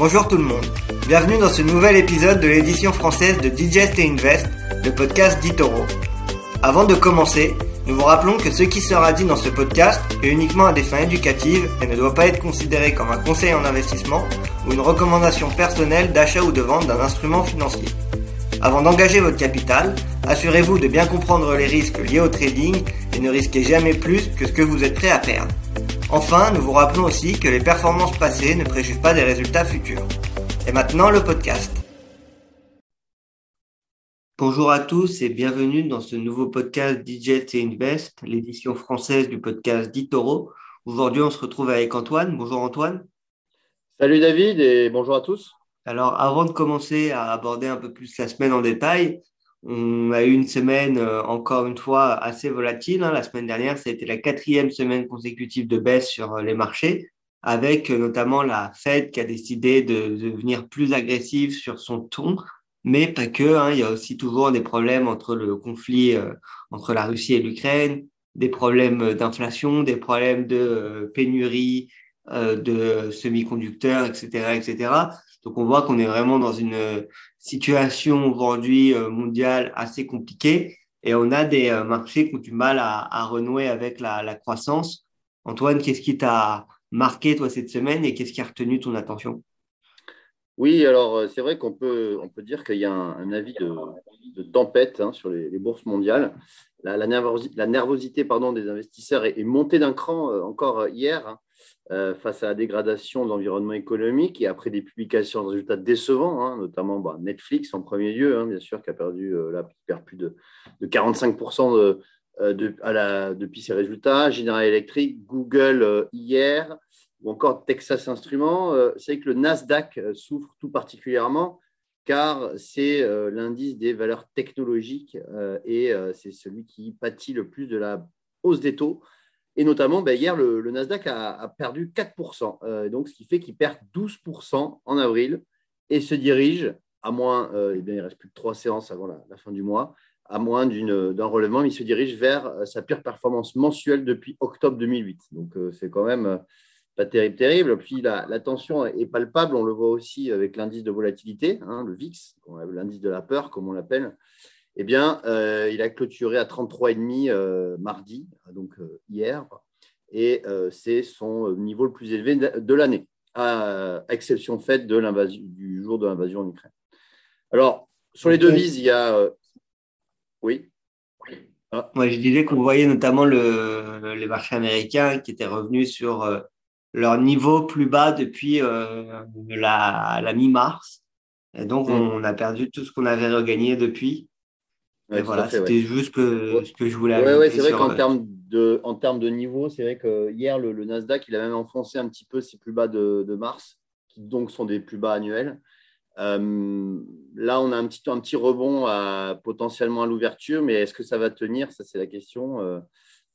Bonjour tout le monde, bienvenue dans ce nouvel épisode de l'édition française de Digest et Invest, le podcast d'Itoro. Avant de commencer, nous vous rappelons que ce qui sera dit dans ce podcast est uniquement à des fins éducatives et ne doit pas être considéré comme un conseil en investissement ou une recommandation personnelle d'achat ou de vente d'un instrument financier. Avant d'engager votre capital, assurez-vous de bien comprendre les risques liés au trading et ne risquez jamais plus que ce que vous êtes prêt à perdre. Enfin, nous vous rappelons aussi que les performances passées ne préjugent pas des résultats futurs. Et maintenant, le podcast. Bonjour à tous et bienvenue dans ce nouveau podcast DJ et Invest, l'édition française du podcast d'Itoro. Aujourd'hui, on se retrouve avec Antoine. Bonjour Antoine. Salut David et bonjour à tous. Alors, avant de commencer à aborder un peu plus la semaine en détail, on a eu une semaine, euh, encore une fois, assez volatile. Hein. La semaine dernière, ça a été la quatrième semaine consécutive de baisse sur euh, les marchés, avec euh, notamment la Fed qui a décidé de, devenir plus agressive sur son ton, mais pas que. Hein. Il y a aussi toujours des problèmes entre le conflit entre la Russie et l'Ukraine, des problèmes d'inflation, des problèmes de pénurie de semi-conducteurs, etc., etc. Donc on voit qu'on est vraiment dans une situation aujourd'hui euh, mondiale assez compliquée et on a des euh, marchés qui ont du mal à, renouer avec la, croissance. Antoine, qu'est-ce qui t'a marqué toi cette semaine et qu'est-ce qui a retenu ton attention? Oui, alors euh, c'est vrai qu'on peut, dire qu'il y a un, avis de, tempête hein, sur les, bourses mondiales. La, nervosité, pardon, des investisseurs est, montée d'un cran encore hier. Hein. Euh, face à la dégradation de l'environnement économique et après des publications de résultats décevants, hein, notamment bah, Netflix en premier lieu, hein, bien sûr, qui a perdu euh, plus de, 45% euh, depuis ses résultats, General Electric, Google hier, ou encore Texas Instruments. c'est que le Nasdaq souffre tout particulièrement car c'est l'indice des valeurs technologiques et c'est celui qui pâtit le plus de la hausse des taux. Et notamment, ben, hier, le, Nasdaq a, perdu 4%, euh, donc ce qui fait qu'il perd 12% en avril et se dirige, à moins, euh, eh il reste plus de trois séances avant la, fin du mois, à moins d'un relèvement, mais il se dirige vers euh, sa pire performance mensuelle depuis octobre 2008. Donc c'est quand même pas terrible, terrible. Puis la, tension est palpable, on le voit aussi avec l'indice de volatilité, hein, le VIX, l'indice de la peur, comme on l'appelle eh bien, euh, il a clôturé à 33,5 euh, mardi, donc euh, hier, et c'est son niveau le plus élevé de l'année, à exception faite de du jour de l'invasion en Ukraine. Alors, sur les devises, il y a. oui. Ah. Moi, je disais qu'on voyait notamment le, les marchés américains qui étaient revenus sur leur niveau plus bas depuis la, la mi-mars. Et donc, mm. on a perdu tout ce qu'on avait regagné depuis voilà, c'était juste que, ce que je voulais Oui, ouais, c'est vrai qu'en euh, termes de, en termes de niveau, c'est vrai que hier, le, Nasdaq, il a même enfoncé un petit peu ses plus bas de, mars, qui donc sont des plus bas annuels. Euh, là, on a un petit, un petit rebond à, potentiellement à l'ouverture, mais est-ce que ça va tenir? Ça, c'est la question. Euh,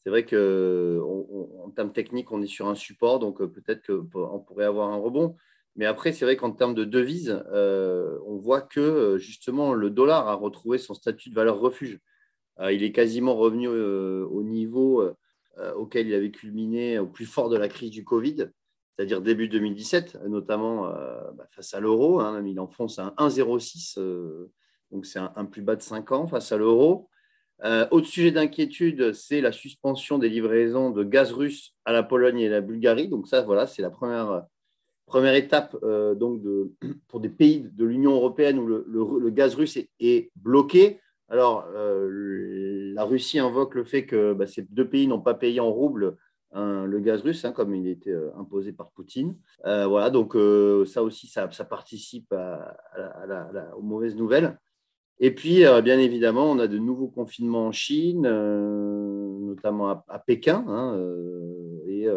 c'est vrai qu'en termes techniques, on est sur un support, donc peut-être qu'on pourrait avoir un rebond. Mais après, c'est vrai qu'en termes de devises, euh, on voit que euh, justement le dollar a retrouvé son statut de valeur refuge. Euh, il est quasiment revenu au niveau auquel il avait culminé au plus fort de la crise du Covid, c'est-à-dire début 2017, notamment bah, face à l'euro. Hein, il enfonce un 1,06, donc c'est un, plus bas de 5 ans face à l'euro. autre sujet d'inquiétude, c'est la suspension des livraisons de gaz russe à la Pologne et à la Bulgarie. Donc ça, voilà, c'est la première Première étape euh, donc pour des pays de l'Union européenne où le, gaz russe est, bloqué. Alors, euh, la Russie invoque le fait que bah, ces deux pays n'ont pas payé en rouble hein, le gaz russe, hein, comme il était euh, imposé par Poutine. voilà, donc ça aussi, ça, participe aux mauvaises nouvelles. Et puis, bien évidemment, on a de nouveaux confinements en Chine, notamment à, Pékin, hein, et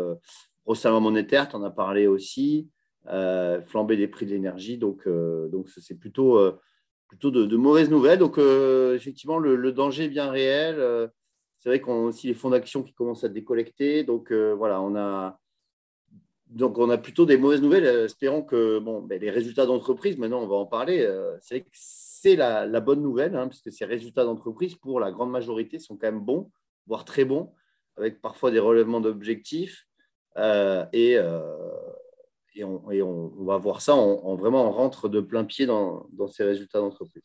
resserrement monétaire, tu en as parlé aussi. Euh, flamber des prix de l'énergie. Donc, euh, donc c'est plutôt, euh, plutôt de, mauvaises nouvelles. Donc, effectivement, le, danger est bien réel. c'est vrai qu'on a aussi les fonds d'action qui commencent à décollecter. Donc, voilà, on a. Donc, on a plutôt des mauvaises nouvelles. Espérons que bon, ben, les résultats d'entreprise, maintenant, on va en parler. c'est c'est la, bonne nouvelle, hein, puisque ces résultats d'entreprise, pour la grande majorité, sont quand même bons, voire très bons, avec parfois des relèvements d'objectifs. et, et, on, va voir ça, on, vraiment on rentre de plein pied dans, ces résultats d'entreprise.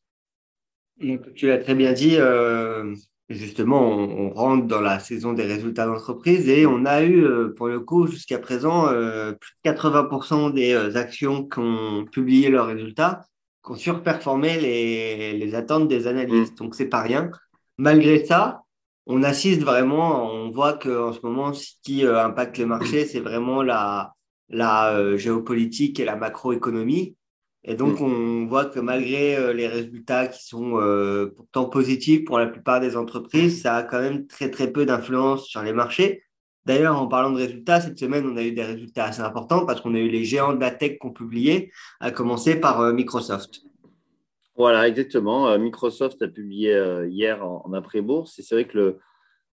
Tu l'as très bien dit, euh, justement, on, rentre dans la saison des résultats d'entreprise et on a eu, euh, pour le coup, jusqu'à présent, plus de 80% des actions qui ont publié leurs résultats qui ont surperformé les, attentes des analystes. Mm. Donc, c'est pas rien. Malgré ça, on assiste vraiment, on voit qu'en ce moment, ce qui euh, impacte les marchés, c'est vraiment la, la euh, géopolitique et la macroéconomie. Et donc, mm. on voit que malgré euh, les résultats qui sont pourtant positifs pour la plupart des entreprises, ça a quand même très, très peu d'influence sur les marchés. D'ailleurs, en parlant de résultats, cette semaine, on a eu des résultats assez importants parce qu'on a eu les géants de la tech qui ont publié, à commencer par Microsoft. Voilà, exactement. Euh, Microsoft a publié euh, hier en, après-bourse et c'est vrai que le,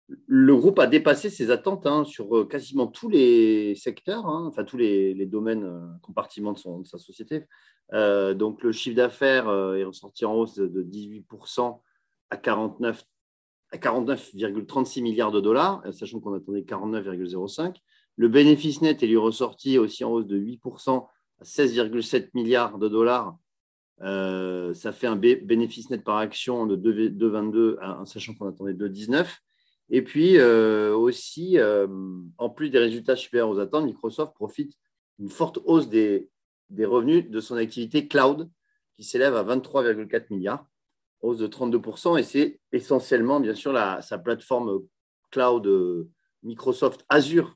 le, groupe a dépassé ses attentes hein, sur euh, quasiment tous les secteurs, hein, enfin tous les, domaines, compartiments de, sa société. donc le chiffre d'affaires est ressorti en hausse de, 18% à 49 à 49,36 milliards de dollars, sachant qu'on attendait 49,05. Le bénéfice net est lui ressorti aussi en hausse de 8% à 16,7 milliards de dollars, euh, ça fait un bénéfice net par action de 2,22, en sachant qu'on attendait 2,19. Et puis euh, aussi, euh, en plus des résultats supérieurs aux attentes, Microsoft profite d'une forte hausse des, revenus de son activité cloud, qui s'élève à 23,4 milliards, hausse de 32%. Et c'est essentiellement, bien sûr, sa plateforme cloud Microsoft Azure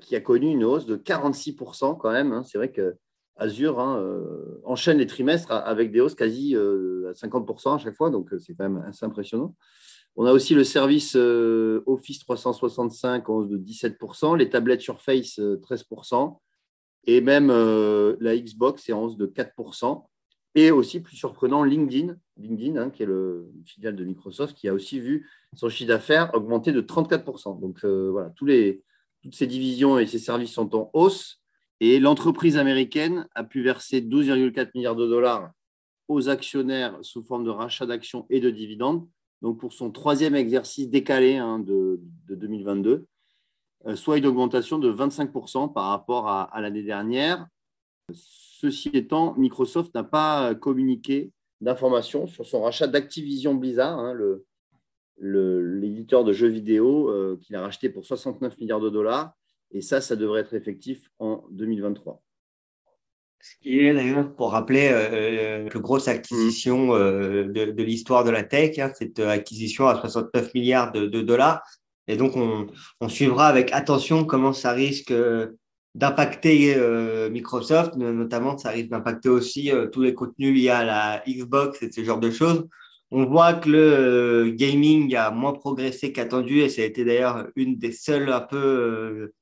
qui a connu une hausse de 46% quand même. Hein. C'est vrai que Azure hein, euh, enchaîne les trimestres avec des hausses quasi euh, à 50% à chaque fois, donc euh, c'est quand même assez impressionnant. On a aussi le service Office 365 en hausse de 17%, les tablettes Surface 13%, et même la Xbox est en hausse de 4%. Et aussi, plus surprenant, LinkedIn, LinkedIn hein, qui est le filiale de Microsoft, qui a aussi vu son chiffre d'affaires augmenter de 34%. Donc voilà, toutes ces divisions et ces services sont en hausse. Et l'entreprise américaine a pu verser 12,4 milliards de dollars aux actionnaires sous forme de rachat d'actions et de dividendes, donc pour son troisième exercice décalé hein, de, 2022, euh, soit une augmentation de 25% par rapport à, l'année dernière. Ceci étant, Microsoft n'a pas communiqué d'informations sur son rachat d'Activision Blizzard, hein, l'éditeur de jeux vidéo euh, qu'il a racheté pour 69 milliards de dollars et ça, ça devrait être effectif en 2023. Ce qui est d'ailleurs, pour rappeler, euh, euh, la plus grosse acquisition mm. euh, de, l'histoire de la tech, hein, cette acquisition à 69 milliards de, dollars. Et donc, on, suivra avec attention comment ça risque d'impacter Microsoft, notamment ça risque d'impacter aussi tous les contenus liés à la Xbox et ce genre de choses. On voit que le gaming a moins progressé qu'attendu et ça a été d'ailleurs une des seules un peu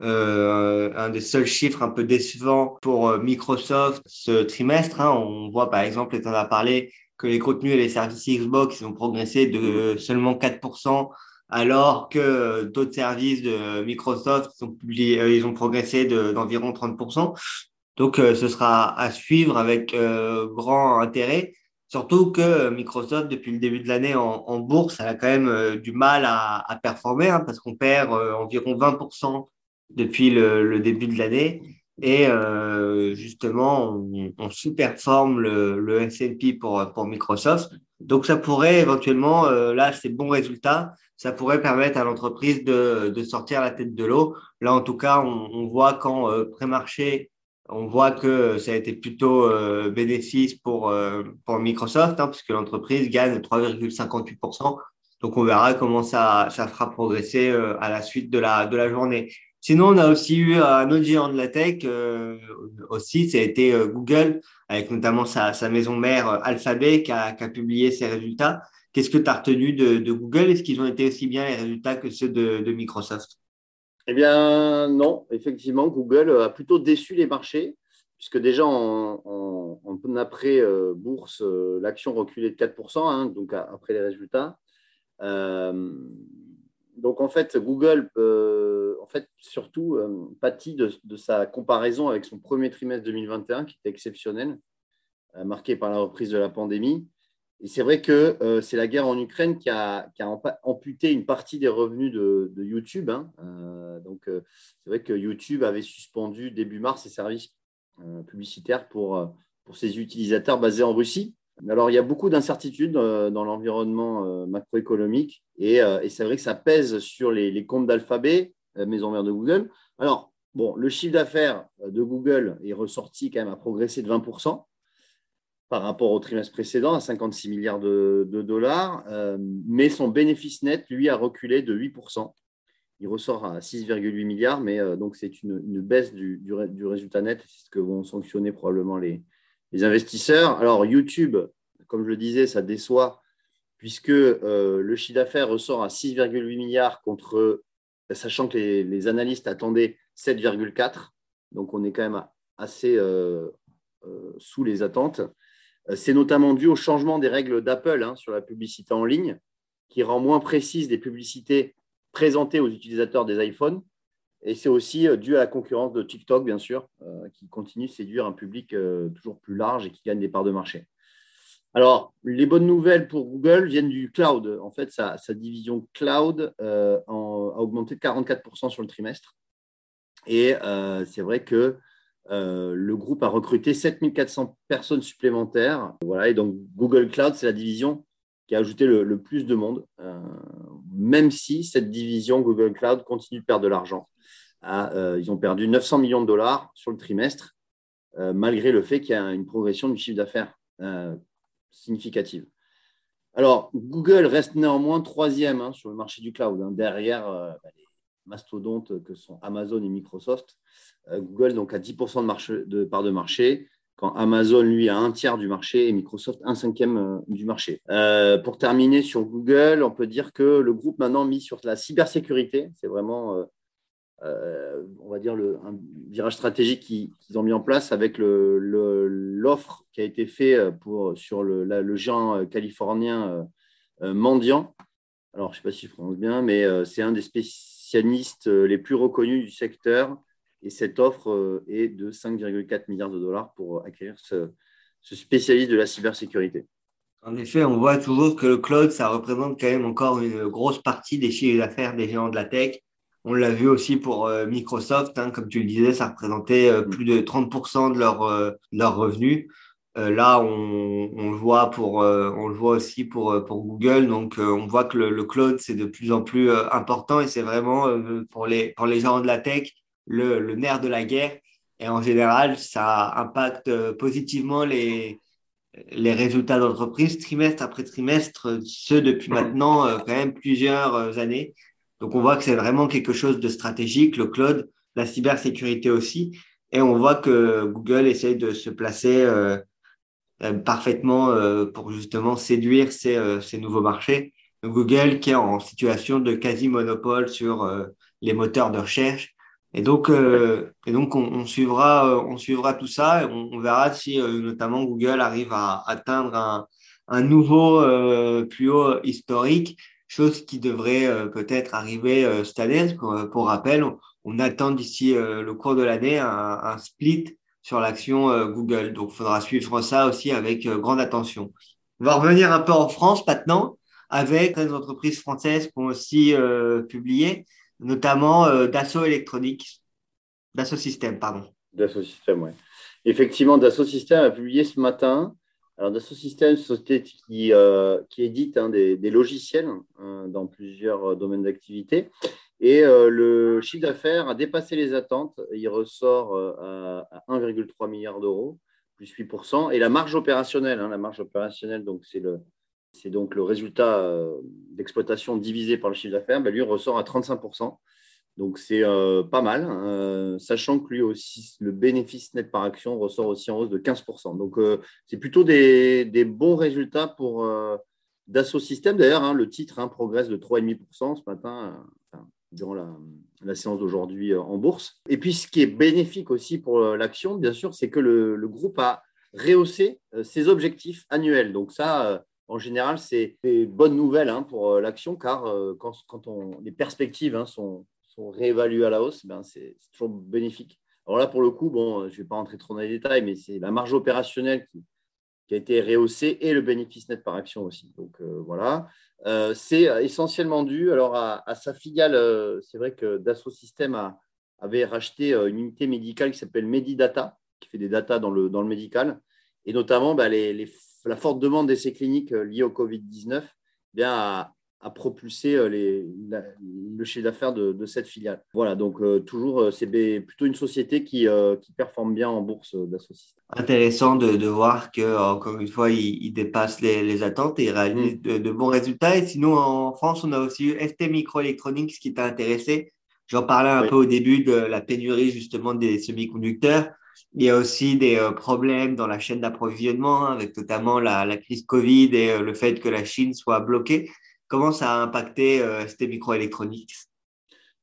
euh, un des seuls chiffres un peu décevants pour euh, Microsoft ce trimestre. Hein. On voit par exemple, et en as parlé, que les contenus et les services Xbox ils ont progressé de seulement 4%, alors que d'autres services de Microsoft ils ont, euh, ils ont progressé d'environ 30%. Donc, ce sera à suivre avec grand intérêt. Surtout que Microsoft, depuis le début de l'année en, bourse, elle a quand même du mal à, à performer hein, parce qu'on perd environ 20% depuis le, début de l'année. Et euh, justement, on, on sous-performe le, le S&P pour, Microsoft. Donc, ça pourrait éventuellement, euh, là, ces bons résultats, ça pourrait permettre à l'entreprise de, sortir la tête de l'eau. Là, en tout cas, on, voit qu'en euh, pré-marché, on voit que ça a été plutôt euh, bénéfice pour, Microsoft, hein, puisque l'entreprise gagne 3,58%. Donc, on verra comment ça, fera progresser à la suite de la journée. Sinon, on a aussi eu un autre géant de la tech euh, aussi, ça a euh, Google, avec notamment sa, maison mère euh, Alphabet qui a, publié ses résultats. Qu'est-ce que tu as retenu de, Google? Est-ce qu'ils ont été aussi bien les résultats que ceux de, Microsoft? Eh bien, non. Effectivement, Google a plutôt déçu les marchés, puisque déjà en, en, après bourse, l'action reculait de 4%, hein, donc après les résultats donc en fait, Google, euh, fait, surtout, euh, pâtit de, sa comparaison avec son premier trimestre 2021, qui était exceptionnel, euh, marqué par la reprise de la pandémie. Et c'est vrai que euh, c'est la guerre en Ukraine qui a, amputé une partie des revenus de, YouTube. Hein. Euh, donc, c'est vrai que YouTube avait suspendu début mars ses services publicitaires pour, pour ses utilisateurs basés en Russie. Alors, il y a beaucoup d'incertitudes dans l'environnement macroéconomique et, c'est vrai que ça pèse sur les comptes d'Alphabet, maison mère de Google. Alors, bon, le chiffre d'affaires de Google est ressorti quand même à progresser de 20% par rapport au trimestre précédent à 56 milliards de, dollars, euh, mais son bénéfice net, lui, a reculé de 8%. Il ressort à 6,8 milliards, mais euh, donc c'est une, baisse du, résultat net, c'est ce que vont sanctionner probablement les, investisseurs. Alors YouTube, comme je le disais, ça déçoit, puisque euh, le chiffre d'affaires ressort à 6,8 milliards contre, sachant que les, analystes attendaient 7,4, donc on est quand même assez sous les attentes. Euh, c'est notamment dû au changement des règles d'Apple hein, sur la publicité en ligne, qui rend moins précises les publicités présentées aux utilisateurs des iPhones. Et c'est aussi euh, dû à la concurrence de TikTok, bien sûr, euh, qui continue de séduire un public toujours plus large et qui gagne des parts de marché. Alors, les bonnes nouvelles pour Google viennent du cloud. En fait, sa, division cloud a augmenté de 44% sur le trimestre. Et c'est vrai que euh, le groupe a recruté 7400 personnes supplémentaires. Voilà, et donc Google Cloud, c'est la division qui a ajouté le, plus de monde, euh, même si cette division Google Cloud continue de perdre de l'argent. Euh, ils ont perdu 900 millions de dollars sur le trimestre, malgré le fait qu'il y a une progression du chiffre d'affaires significative. Alors, Google reste néanmoins troisième hein, sur le marché du cloud, hein, derrière bah, les mastodontes que sont Amazon et Microsoft. Euh, Google donc a 10% de, part de marché, quand Amazon, lui, a un tiers du marché et Microsoft un cinquième euh, du marché. Euh, pour terminer sur Google, on peut dire que le groupe maintenant mis sur la cybersécurité. C'est vraiment, on va dire, le, un virage stratégique qu'ils ont mis en place avec l'offre qui a été faite pour, sur le, géant californien Mendiant. Alors, je ne sais pas si je prononce bien, mais c'est un des spécialistes les plus reconnus du secteur et cette offre euh, est de 5,4 milliards de dollars pour acquérir ce, spécialiste de la cybersécurité. En effet, on voit toujours que le cloud, ça représente quand même encore une grosse partie des chiffres d'affaires des géants de la tech. On l'a vu aussi pour euh, Microsoft, hein, comme tu le disais, ça représentait euh, mm. plus de 30% de leurs leur revenus. là, on, on, le voit pour, on le voit aussi pour, pour Google. Donc, on voit que le, le cloud, c'est de plus en plus important et c'est vraiment pour, les, pour les gens de la tech, le, nerf de la guerre. Et en général, ça impacte euh, positivement les, les résultats d'entreprise trimestre après trimestre, ce depuis maintenant euh, quand même plusieurs euh, années. Donc on voit que c'est vraiment quelque chose de stratégique, le cloud, la cybersécurité aussi. Et on voit que Google essaye de se placer parfaitement pour justement séduire ces, ces nouveaux marchés. Google qui est en situation de quasi-monopole sur les moteurs de recherche et donc, euh, et donc on, suivra, euh, on suivra tout ça et on, verra si euh, notamment Google arrive à atteindre un, un nouveau plus haut historique, chose qui devrait peut-être arriver cette année. Pour, rappel, on, attend d'ici le cours de l'année un, split sur l'action Google. Donc, il faudra suivre ça aussi avec grande attention. On va revenir un peu en France maintenant avec les entreprises françaises qui ont aussi publié notamment euh, Dassault Électronique, Dassault Systèmes, pardon. Dassault Systèmes, oui. Effectivement, Dassault Systèmes a publié ce matin. Alors, Dassault Systèmes, société qui, euh, qui édite hein, des, logiciels hein, dans plusieurs domaines d'activité. Et euh, le chiffre d'affaires a dépassé les attentes. Il ressort à, 1,3 milliard d'euros, plus 8%. Et la marge opérationnelle, hein, la marge opérationnelle, donc c'est le, donc le résultat euh, d'exploitation divisé par le chiffre d'affaires, ben, lui ressort à 35%. Donc c'est euh, pas mal, hein. sachant que lui aussi, le bénéfice net par action ressort aussi en hausse de 15%. Donc euh, c'est plutôt des, bons résultats pour Dassault Systèmes. D'ailleurs, hein, le titre hein, progresse de 3,5% ce matin, durant la, séance d'aujourd'hui en bourse. Et puis ce qui est bénéfique aussi pour l'action, bien sûr, c'est que le, groupe a rehaussé ses objectifs annuels. Donc ça, en général, c'est des bonnes nouvelles pour euh, l'action, car euh, quand, les perspectives hein, sont, réévaluées à la hausse, ben, c'est toujours bénéfique. Alors là, pour le coup, bon, je ne vais pas rentrer trop dans les détails, mais c'est la marge opérationnelle qui, a été rehaussé et le bénéfice net par action aussi. Donc voilà. c'est essentiellement dû alors à, sa filiale. c'est vrai que Dassault Systèmes avait racheté une unité médicale qui s'appelle Medidata, qui fait des data dans le, dans le médical, et notamment les, la forte demande d'essais cliniques liés au Covid-19 a, a, propulsé les, le chiffre d'affaires de, cette filiale. Voilà, donc toujours, c'est plutôt une société qui, qui performe bien en bourse d'associés intéressant de, de, voir que encore une fois il, il dépasse les, les, attentes et il réalise mm. de, bons résultats. Et sinon en France on a aussi eu ST Microelectronics qui t'a intéressé. J'en parlais un peu au début de la pénurie justement des semi-conducteurs. Il y a aussi des euh, problèmes dans la chaîne d'approvisionnement hein, avec notamment la, la, crise Covid et euh, le fait que la Chine soit bloquée comment ça a impacté euh, ST Microelectronics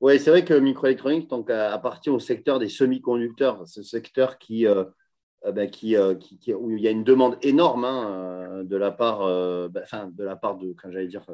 oui, c'est vrai que Microelectronics donc, appartient au secteur des semi-conducteurs, ce secteur euh, euh, qui, où il y a une demande énorme hein, euh, de la part, ben, enfin, de la part de, quand j'allais dire,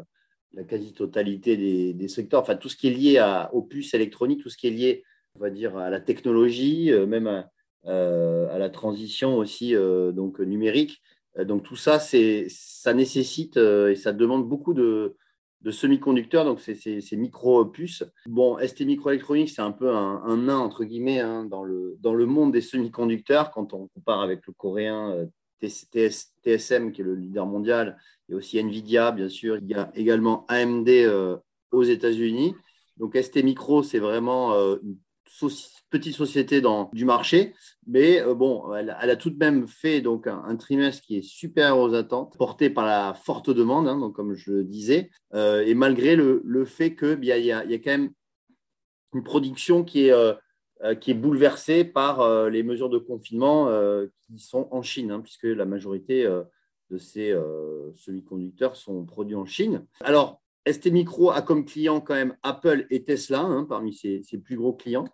la quasi-totalité des, secteurs, enfin tout ce qui est lié à, aux puces électroniques, tout ce qui est lié, on va dire, à la technologie, même à, la transition aussi donc numérique. Donc tout ça, ça nécessite et ça demande beaucoup de, de semi-conducteurs, donc c'est ces micro-puces. Bon, ST Microelectronics, c'est un peu un, nain, entre guillemets, hein, dans, le, dans le monde des semi-conducteurs, quand on compare avec le coréen euh, TSM, qui est le leader mondial, et aussi Nvidia, bien sûr. Il y a également AMD euh, aux États-Unis. Donc ST Micro, c'est vraiment euh, une petite société dans, du marché, mais euh, bon, elle, a tout de même fait donc un, trimestre qui est supérieur aux attentes, porté par la forte demande, hein, donc comme je le disais, euh, et malgré le, le fait qu'il y, y, a, y a quand même une production qui est, euh, qui est bouleversée par les mesures de confinement qui sont en Chine, hein, puisque la majorité de ces semi-conducteurs sont produits en Chine. Alors, ST Micro a comme client quand même Apple et Tesla, hein, parmi ses, plus gros clients.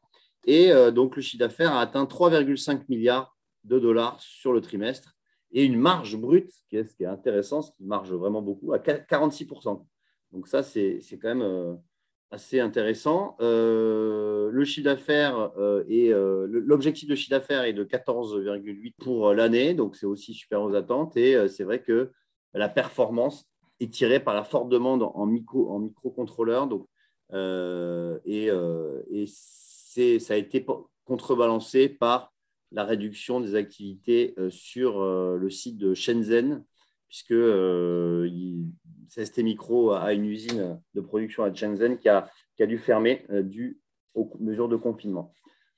Et euh, donc, le chiffre d'affaires a atteint 3,5 milliards de dollars sur le trimestre et une marge brute, qui est, ce qui est intéressant, ce qui marge vraiment beaucoup, à 46%. Donc, ça, c'est quand même euh, assez intéressant. Euh, le chiffre d'affaires et l'objectif de chiffre d'affaires est de 14,8 pour l'année, donc c'est aussi super aux attentes. Et c'est vrai que la performance est tirée par la forte demande en micro en microcontrôleur. Donc, et, et ça a été contrebalancé par la réduction des activités euh, sur euh, le site de Shenzhen, puisque euh, CST Micro a une usine de production à Shenzhen qui a, dû fermer dû aux mesures de confinement.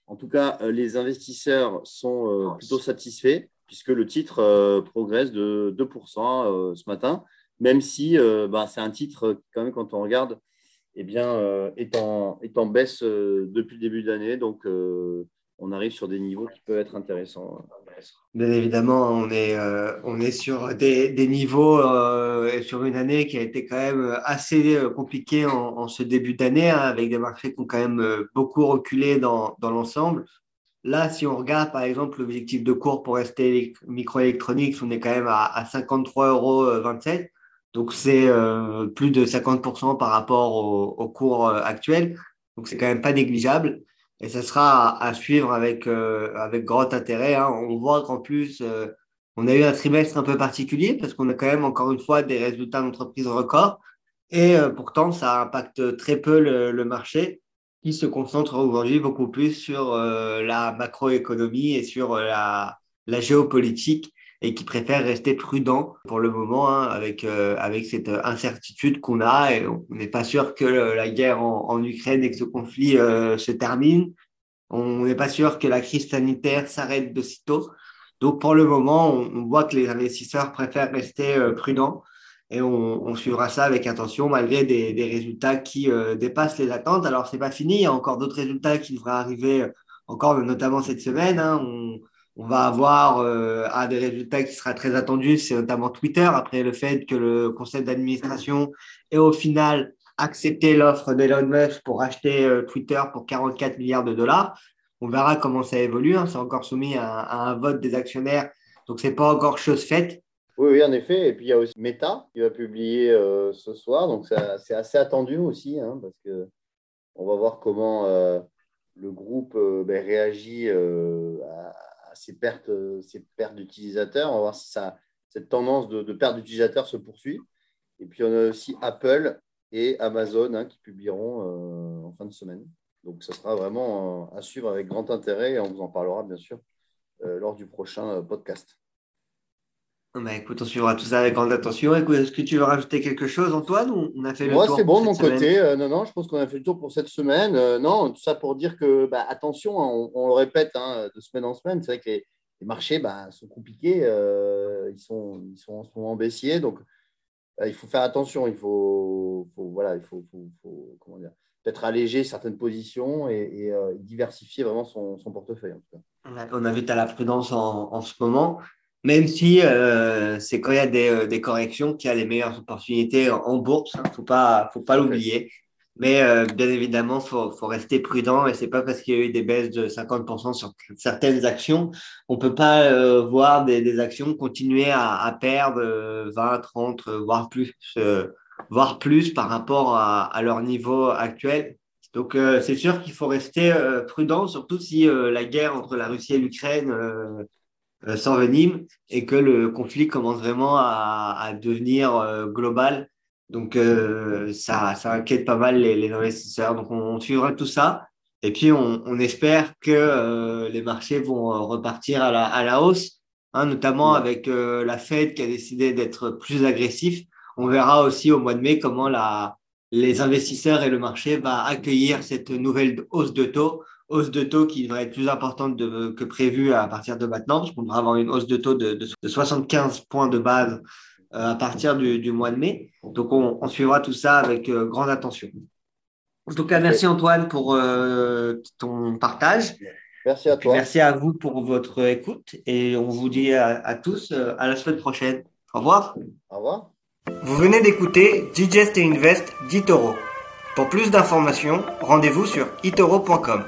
En tout cas, les investisseurs sont plutôt satisfaits puisque le titre progresse de 2% ce matin, même si bah, c'est un titre, quand même, quand on regarde, eh bien, euh, est, en, baisse euh, depuis le début de l'année. Donc, euh, on arrive sur des niveaux qui peuvent être intéressants. Bien évidemment, on est, on est sur des, niveaux sur une année qui a été quand même assez compliquée en, ce début d'année, hein, avec des marchés qui ont quand même beaucoup reculé dans, dans l'ensemble. Là, si on regarde par exemple l'objectif de cours pour rester microélectronique, on est quand même à, à 53,27 euros. Donc, c'est euh, plus de 50% par rapport au, cours euh, actuel. Donc, c'est quand même pas négligeable. Et ça sera à, suivre avec, euh, avec grand intérêt. Hein. On voit qu'en plus, on a eu un trimestre un peu particulier parce qu'on a quand même, encore une fois, des résultats d'entreprise records. Et pourtant, ça impacte très peu le, le marché qui se concentre aujourd'hui beaucoup plus sur la macroéconomie et sur la, la géopolitique et qui préfèrent rester prudents pour le moment hein, avec, euh, avec cette incertitude qu'on a. Et on n'est pas sûr que la guerre en, Ukraine et que ce conflit euh, se termine. On n'est pas sûr que la crise sanitaire s'arrête de sitôt. Donc pour le moment, on, voit que les investisseurs préfèrent rester euh, prudents et on, suivra ça avec attention malgré des, résultats qui dépassent les attentes. Alors c'est pas fini, il y a encore d'autres résultats qui devraient arriver encore notamment cette semaine. Hein. On va avoir euh, des résultats qui sera très attendu, c'est notamment Twitter, après le fait que le conseil d'administration ait au final accepté l'offre d'Elon Musk pour acheter euh, Twitter pour 44 milliards de dollars. On verra comment ça évolue. Hein. C'est encore soumis à, un vote des actionnaires, donc c'est pas encore chose faite. Oui, en effet. Et puis il y a aussi Meta qui va publier euh, ce soir, donc c'est assez attendu aussi, hein, parce que on va voir comment le groupe ben, réagit à ces pertes, ces pertes d'utilisateurs. On va voir si ça, cette tendance de, perte d'utilisateurs se poursuit. Et puis, on a aussi Apple et Amazon hein, qui publieront en fin de semaine. Donc, ce sera vraiment à suivre avec grand intérêt et on vous en parlera bien sûr lors du prochain podcast. Bah, écoute, on suivra tout ça avec grande attention. Est-ce que tu veux rajouter quelque chose, Antoine on a fait Moi, c'est bon de mon côté. Euh, non, non, je pense qu'on a fait le tour pour cette semaine. Euh, non, tout ça pour dire que, bah, attention, hein, on, le répète hein, de semaine en semaine. C'est vrai que les, marchés bah, sont compliqués. Euh, ils, sont, ils sont en ce moment baissiers. Donc, il faut faire attention. Il faut, voilà, il faut, comment dire, peut-être alléger certaines positions et, diversifier vraiment son, portefeuille. On invite à la prudence en, en ce moment. Même si euh, c'est quand il y a des, euh, des corrections qu'il y a les meilleures opportunités en, bourse, il hein, ne faut pas, faut pas l'oublier. Mais euh, bien évidemment, il faut, faut, rester prudent et c'est pas parce qu'il y a eu des baisses de 50% sur certaines actions, on peut pas euh, voir des, des, actions continuer à, à, perdre 20, 30, voire plus, voire plus par rapport à, à leur niveau actuel. Donc c'est sûr qu'il faut rester prudent, surtout si la guerre entre la Russie et l'Ukraine euh, s'envenime et que le conflit commence vraiment à, à devenir euh, global. Donc, euh, ça, ça inquiète pas mal les, les investisseurs. Donc, on, suivra tout ça. Et puis, on, on espère que les marchés vont repartir à la, à la hausse, hein, notamment avec la Fed qui a décidé d'être plus agressif. On verra aussi au mois de mai comment la, les investisseurs et le marché va accueillir cette nouvelle hausse de taux hausse de taux qui devrait être plus importante que prévu à partir de maintenant, parce qu'on devrait avoir une hausse de taux de, 75 points de base euh, à partir du, mois de mai. Donc, on, suivra tout ça avec euh, grande attention. En tout cas, merci Antoine pour euh, ton partage. Merci à toi. Merci à vous pour votre écoute et on vous dit à, à tous à la semaine prochaine. Au revoir. Au revoir. Vous venez d'écouter Digest et Invest d'Itoro. Pour plus d'informations, rendez-vous sur itoro.com.